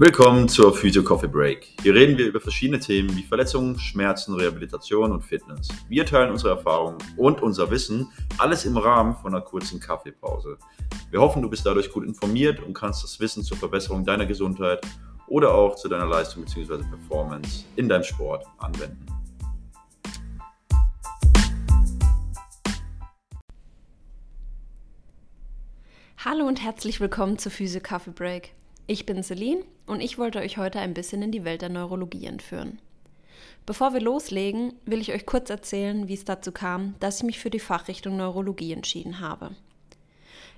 Willkommen zur Physio Coffee Break. Hier reden wir über verschiedene Themen wie Verletzungen, Schmerzen, Rehabilitation und Fitness. Wir teilen unsere Erfahrungen und unser Wissen, alles im Rahmen von einer kurzen Kaffeepause. Wir hoffen, du bist dadurch gut informiert und kannst das Wissen zur Verbesserung deiner Gesundheit oder auch zu deiner Leistung bzw. Performance in deinem Sport anwenden. Hallo und herzlich willkommen zur Physio Coffee Break. Ich bin Celine und ich wollte euch heute ein bisschen in die Welt der Neurologie entführen. Bevor wir loslegen, will ich euch kurz erzählen, wie es dazu kam, dass ich mich für die Fachrichtung Neurologie entschieden habe.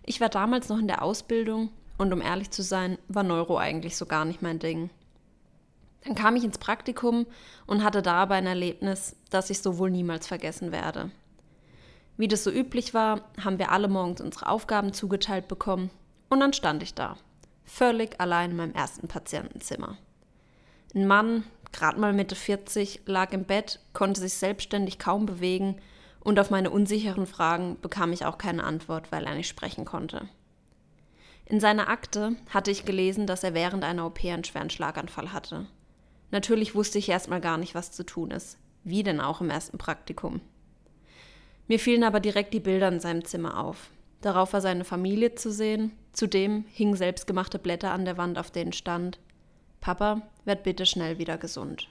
Ich war damals noch in der Ausbildung und um ehrlich zu sein, war Neuro eigentlich so gar nicht mein Ding. Dann kam ich ins Praktikum und hatte dabei ein Erlebnis, das ich so wohl niemals vergessen werde. Wie das so üblich war, haben wir alle morgens unsere Aufgaben zugeteilt bekommen und dann stand ich da völlig allein in meinem ersten Patientenzimmer. Ein Mann, gerade mal Mitte 40, lag im Bett, konnte sich selbstständig kaum bewegen und auf meine unsicheren Fragen bekam ich auch keine Antwort, weil er nicht sprechen konnte. In seiner Akte hatte ich gelesen, dass er während einer OP einen schweren Schlaganfall hatte. Natürlich wusste ich erstmal gar nicht, was zu tun ist. Wie denn auch im ersten Praktikum. Mir fielen aber direkt die Bilder in seinem Zimmer auf. Darauf war seine Familie zu sehen, Zudem hingen selbstgemachte Blätter an der Wand, auf denen stand Papa, werd bitte schnell wieder gesund.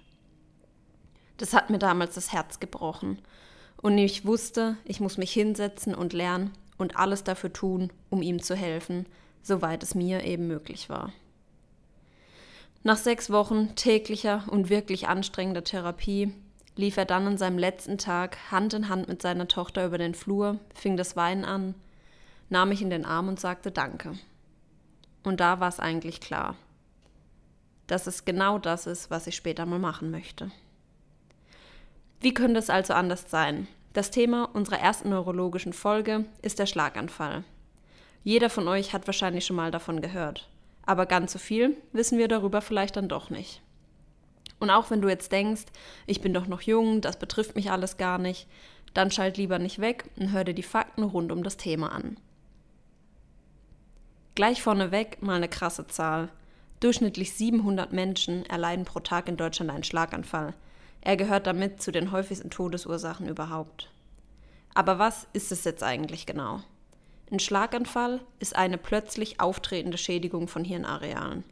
Das hat mir damals das Herz gebrochen. Und ich wusste, ich muss mich hinsetzen und lernen und alles dafür tun, um ihm zu helfen, soweit es mir eben möglich war. Nach sechs Wochen täglicher und wirklich anstrengender Therapie lief er dann an seinem letzten Tag Hand in Hand mit seiner Tochter über den Flur, fing das Weinen an nahm mich in den Arm und sagte Danke. Und da war es eigentlich klar, dass es genau das ist, was ich später mal machen möchte. Wie könnte es also anders sein? Das Thema unserer ersten neurologischen Folge ist der Schlaganfall. Jeder von euch hat wahrscheinlich schon mal davon gehört. Aber ganz so viel wissen wir darüber vielleicht dann doch nicht. Und auch wenn du jetzt denkst, ich bin doch noch jung, das betrifft mich alles gar nicht, dann schalt lieber nicht weg und hör dir die Fakten rund um das Thema an. Gleich vorneweg mal eine krasse Zahl. Durchschnittlich 700 Menschen erleiden pro Tag in Deutschland einen Schlaganfall. Er gehört damit zu den häufigsten Todesursachen überhaupt. Aber was ist es jetzt eigentlich genau? Ein Schlaganfall ist eine plötzlich auftretende Schädigung von Hirnarealen.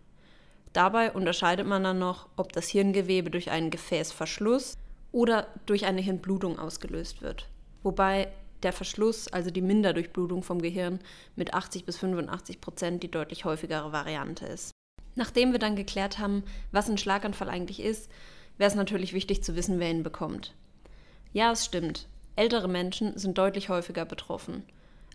Dabei unterscheidet man dann noch, ob das Hirngewebe durch einen Gefäßverschluss oder durch eine Hirnblutung ausgelöst wird. Wobei der Verschluss, also die Minderdurchblutung vom Gehirn, mit 80 bis 85 Prozent die deutlich häufigere Variante ist. Nachdem wir dann geklärt haben, was ein Schlaganfall eigentlich ist, wäre es natürlich wichtig zu wissen, wer ihn bekommt. Ja, es stimmt. Ältere Menschen sind deutlich häufiger betroffen.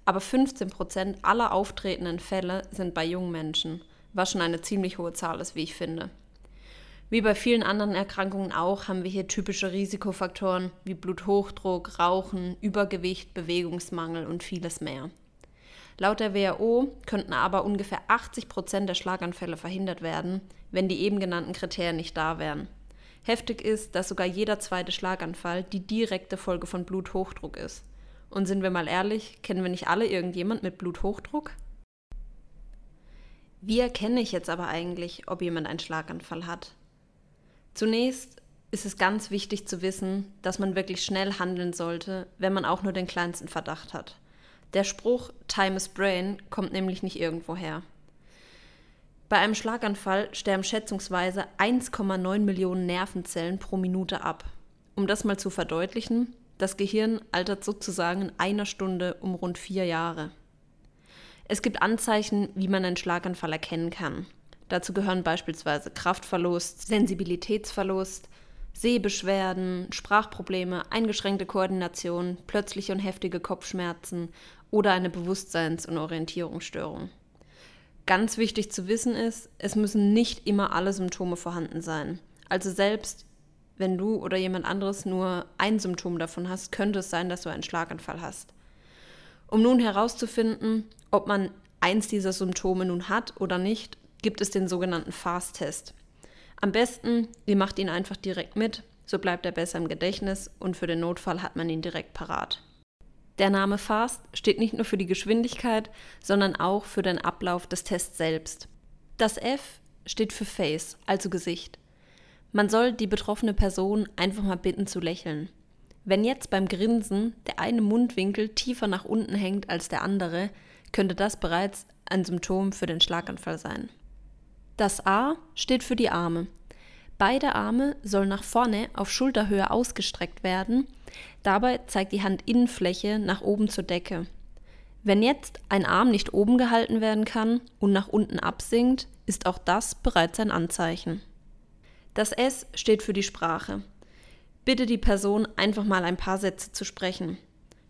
Aber 15 Prozent aller auftretenden Fälle sind bei jungen Menschen, was schon eine ziemlich hohe Zahl ist, wie ich finde. Wie bei vielen anderen Erkrankungen auch haben wir hier typische Risikofaktoren wie Bluthochdruck, Rauchen, Übergewicht, Bewegungsmangel und vieles mehr. Laut der WHO könnten aber ungefähr 80 Prozent der Schlaganfälle verhindert werden, wenn die eben genannten Kriterien nicht da wären. Heftig ist, dass sogar jeder zweite Schlaganfall die direkte Folge von Bluthochdruck ist. Und sind wir mal ehrlich, kennen wir nicht alle irgendjemand mit Bluthochdruck? Wie erkenne ich jetzt aber eigentlich, ob jemand einen Schlaganfall hat? Zunächst ist es ganz wichtig zu wissen, dass man wirklich schnell handeln sollte, wenn man auch nur den kleinsten Verdacht hat. Der Spruch Time is Brain kommt nämlich nicht irgendwo her. Bei einem Schlaganfall sterben schätzungsweise 1,9 Millionen Nervenzellen pro Minute ab. Um das mal zu verdeutlichen, das Gehirn altert sozusagen in einer Stunde um rund vier Jahre. Es gibt Anzeichen, wie man einen Schlaganfall erkennen kann. Dazu gehören beispielsweise Kraftverlust, Sensibilitätsverlust, Sehbeschwerden, Sprachprobleme, eingeschränkte Koordination, plötzliche und heftige Kopfschmerzen oder eine Bewusstseins- und Orientierungsstörung. Ganz wichtig zu wissen ist, es müssen nicht immer alle Symptome vorhanden sein. Also selbst wenn du oder jemand anderes nur ein Symptom davon hast, könnte es sein, dass du einen Schlaganfall hast. Um nun herauszufinden, ob man eins dieser Symptome nun hat oder nicht, gibt es den sogenannten Fast-Test. Am besten, ihr macht ihn einfach direkt mit, so bleibt er besser im Gedächtnis und für den Notfall hat man ihn direkt parat. Der Name Fast steht nicht nur für die Geschwindigkeit, sondern auch für den Ablauf des Tests selbst. Das F steht für Face, also Gesicht. Man soll die betroffene Person einfach mal bitten zu lächeln. Wenn jetzt beim Grinsen der eine Mundwinkel tiefer nach unten hängt als der andere, könnte das bereits ein Symptom für den Schlaganfall sein. Das A steht für die Arme. Beide Arme sollen nach vorne auf Schulterhöhe ausgestreckt werden. Dabei zeigt die Handinnenfläche nach oben zur Decke. Wenn jetzt ein Arm nicht oben gehalten werden kann und nach unten absinkt, ist auch das bereits ein Anzeichen. Das S steht für die Sprache. Bitte die Person einfach mal ein paar Sätze zu sprechen.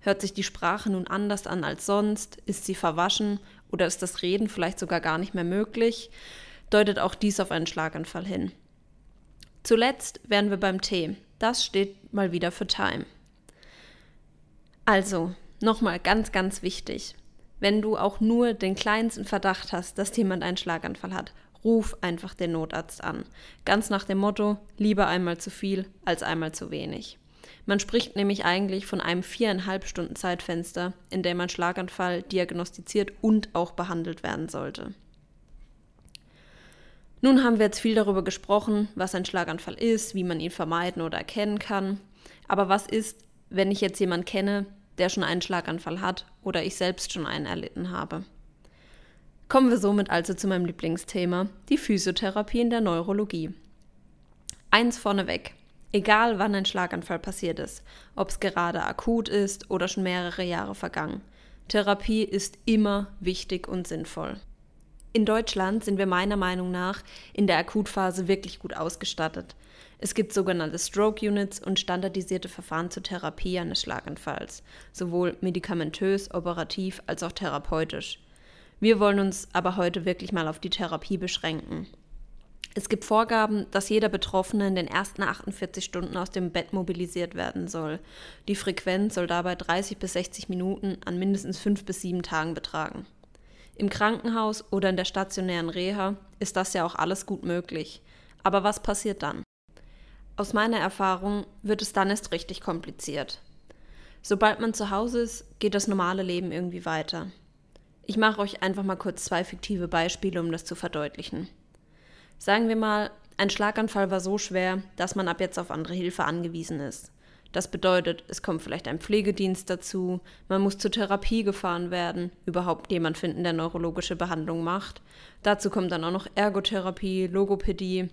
Hört sich die Sprache nun anders an als sonst? Ist sie verwaschen oder ist das Reden vielleicht sogar gar nicht mehr möglich? Deutet auch dies auf einen Schlaganfall hin. Zuletzt wären wir beim T. Das steht mal wieder für Time. Also, Nochmal ganz, ganz wichtig. Wenn du auch nur den kleinsten Verdacht hast, dass jemand einen Schlaganfall hat, ruf einfach den Notarzt an. Ganz nach dem Motto, lieber einmal zu viel als einmal zu wenig. Man spricht nämlich eigentlich von einem viereinhalb Stunden Zeitfenster, in dem ein Schlaganfall diagnostiziert und auch behandelt werden sollte. Nun haben wir jetzt viel darüber gesprochen, was ein Schlaganfall ist, wie man ihn vermeiden oder erkennen kann. Aber was ist, wenn ich jetzt jemanden kenne, der schon einen Schlaganfall hat oder ich selbst schon einen erlitten habe. Kommen wir somit also zu meinem Lieblingsthema, die Physiotherapie in der Neurologie. Eins vorneweg. Egal wann ein Schlaganfall passiert ist, ob es gerade akut ist oder schon mehrere Jahre vergangen, Therapie ist immer wichtig und sinnvoll. In Deutschland sind wir meiner Meinung nach in der Akutphase wirklich gut ausgestattet. Es gibt sogenannte Stroke Units und standardisierte Verfahren zur Therapie eines Schlaganfalls, sowohl medikamentös, operativ als auch therapeutisch. Wir wollen uns aber heute wirklich mal auf die Therapie beschränken. Es gibt Vorgaben, dass jeder Betroffene in den ersten 48 Stunden aus dem Bett mobilisiert werden soll. Die Frequenz soll dabei 30 bis 60 Minuten an mindestens 5 bis 7 Tagen betragen. Im Krankenhaus oder in der stationären Reha ist das ja auch alles gut möglich. Aber was passiert dann? Aus meiner Erfahrung wird es dann erst richtig kompliziert. Sobald man zu Hause ist, geht das normale Leben irgendwie weiter. Ich mache euch einfach mal kurz zwei fiktive Beispiele, um das zu verdeutlichen. Sagen wir mal, ein Schlaganfall war so schwer, dass man ab jetzt auf andere Hilfe angewiesen ist. Das bedeutet, es kommt vielleicht ein Pflegedienst dazu, man muss zur Therapie gefahren werden, überhaupt jemand finden, der neurologische Behandlung macht. Dazu kommt dann auch noch Ergotherapie, Logopädie,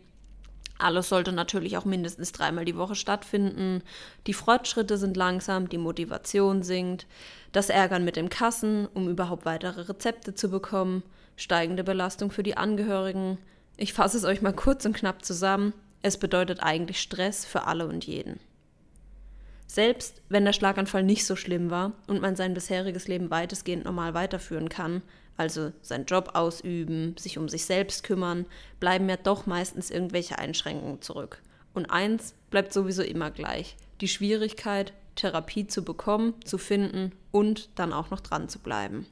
alles sollte natürlich auch mindestens dreimal die Woche stattfinden. Die Fortschritte sind langsam, die Motivation sinkt, das Ärgern mit den Kassen, um überhaupt weitere Rezepte zu bekommen, steigende Belastung für die Angehörigen. Ich fasse es euch mal kurz und knapp zusammen. Es bedeutet eigentlich Stress für alle und jeden. Selbst wenn der Schlaganfall nicht so schlimm war und man sein bisheriges Leben weitestgehend normal weiterführen kann, also seinen Job ausüben, sich um sich selbst kümmern, bleiben ja doch meistens irgendwelche Einschränkungen zurück. Und eins bleibt sowieso immer gleich, die Schwierigkeit, Therapie zu bekommen, zu finden und dann auch noch dran zu bleiben.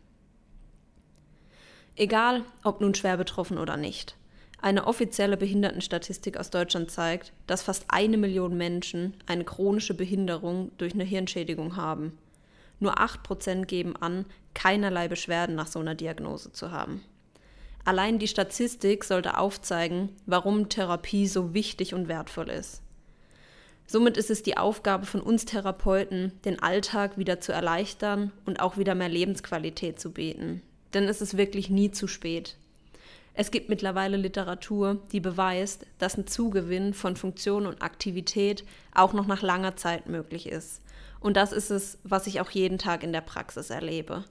Egal, ob nun schwer betroffen oder nicht. Eine offizielle Behindertenstatistik aus Deutschland zeigt, dass fast eine Million Menschen eine chronische Behinderung durch eine Hirnschädigung haben. Nur 8% geben an, keinerlei Beschwerden nach so einer Diagnose zu haben. Allein die Statistik sollte aufzeigen, warum Therapie so wichtig und wertvoll ist. Somit ist es die Aufgabe von uns Therapeuten, den Alltag wieder zu erleichtern und auch wieder mehr Lebensqualität zu bieten. Denn es ist wirklich nie zu spät. Es gibt mittlerweile Literatur, die beweist, dass ein Zugewinn von Funktion und Aktivität auch noch nach langer Zeit möglich ist. Und das ist es, was ich auch jeden Tag in der Praxis erlebe.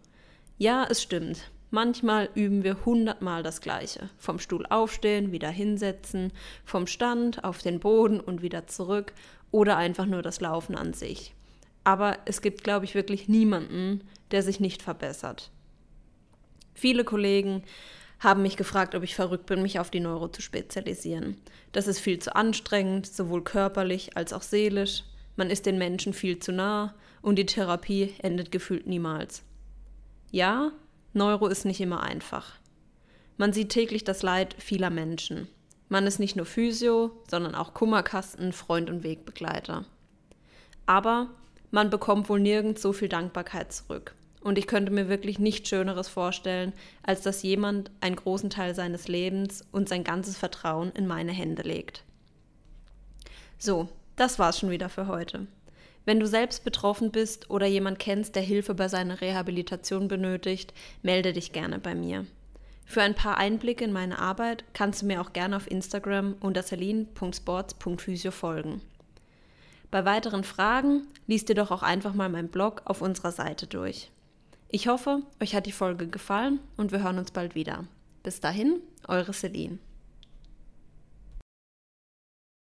Ja, es stimmt. Manchmal üben wir hundertmal das Gleiche. Vom Stuhl aufstehen, wieder hinsetzen, vom Stand auf den Boden und wieder zurück oder einfach nur das Laufen an sich. Aber es gibt, glaube ich, wirklich niemanden, der sich nicht verbessert. Viele Kollegen haben mich gefragt, ob ich verrückt bin, mich auf die Neuro zu spezialisieren. Das ist viel zu anstrengend, sowohl körperlich als auch seelisch. Man ist den Menschen viel zu nah und die Therapie endet gefühlt niemals. Ja, Neuro ist nicht immer einfach. Man sieht täglich das Leid vieler Menschen. Man ist nicht nur Physio, sondern auch Kummerkasten, Freund und Wegbegleiter. Aber man bekommt wohl nirgends so viel Dankbarkeit zurück. Und ich könnte mir wirklich nichts Schöneres vorstellen, als dass jemand einen großen Teil seines Lebens und sein ganzes Vertrauen in meine Hände legt. So, das war's schon wieder für heute. Wenn du selbst betroffen bist oder jemand kennst, der Hilfe bei seiner Rehabilitation benötigt, melde dich gerne bei mir. Für ein paar Einblicke in meine Arbeit kannst du mir auch gerne auf Instagram unter celine.sports.physio folgen. Bei weiteren Fragen liest dir doch auch einfach mal meinen Blog auf unserer Seite durch. Ich hoffe, euch hat die Folge gefallen und wir hören uns bald wieder. Bis dahin, eure Celine.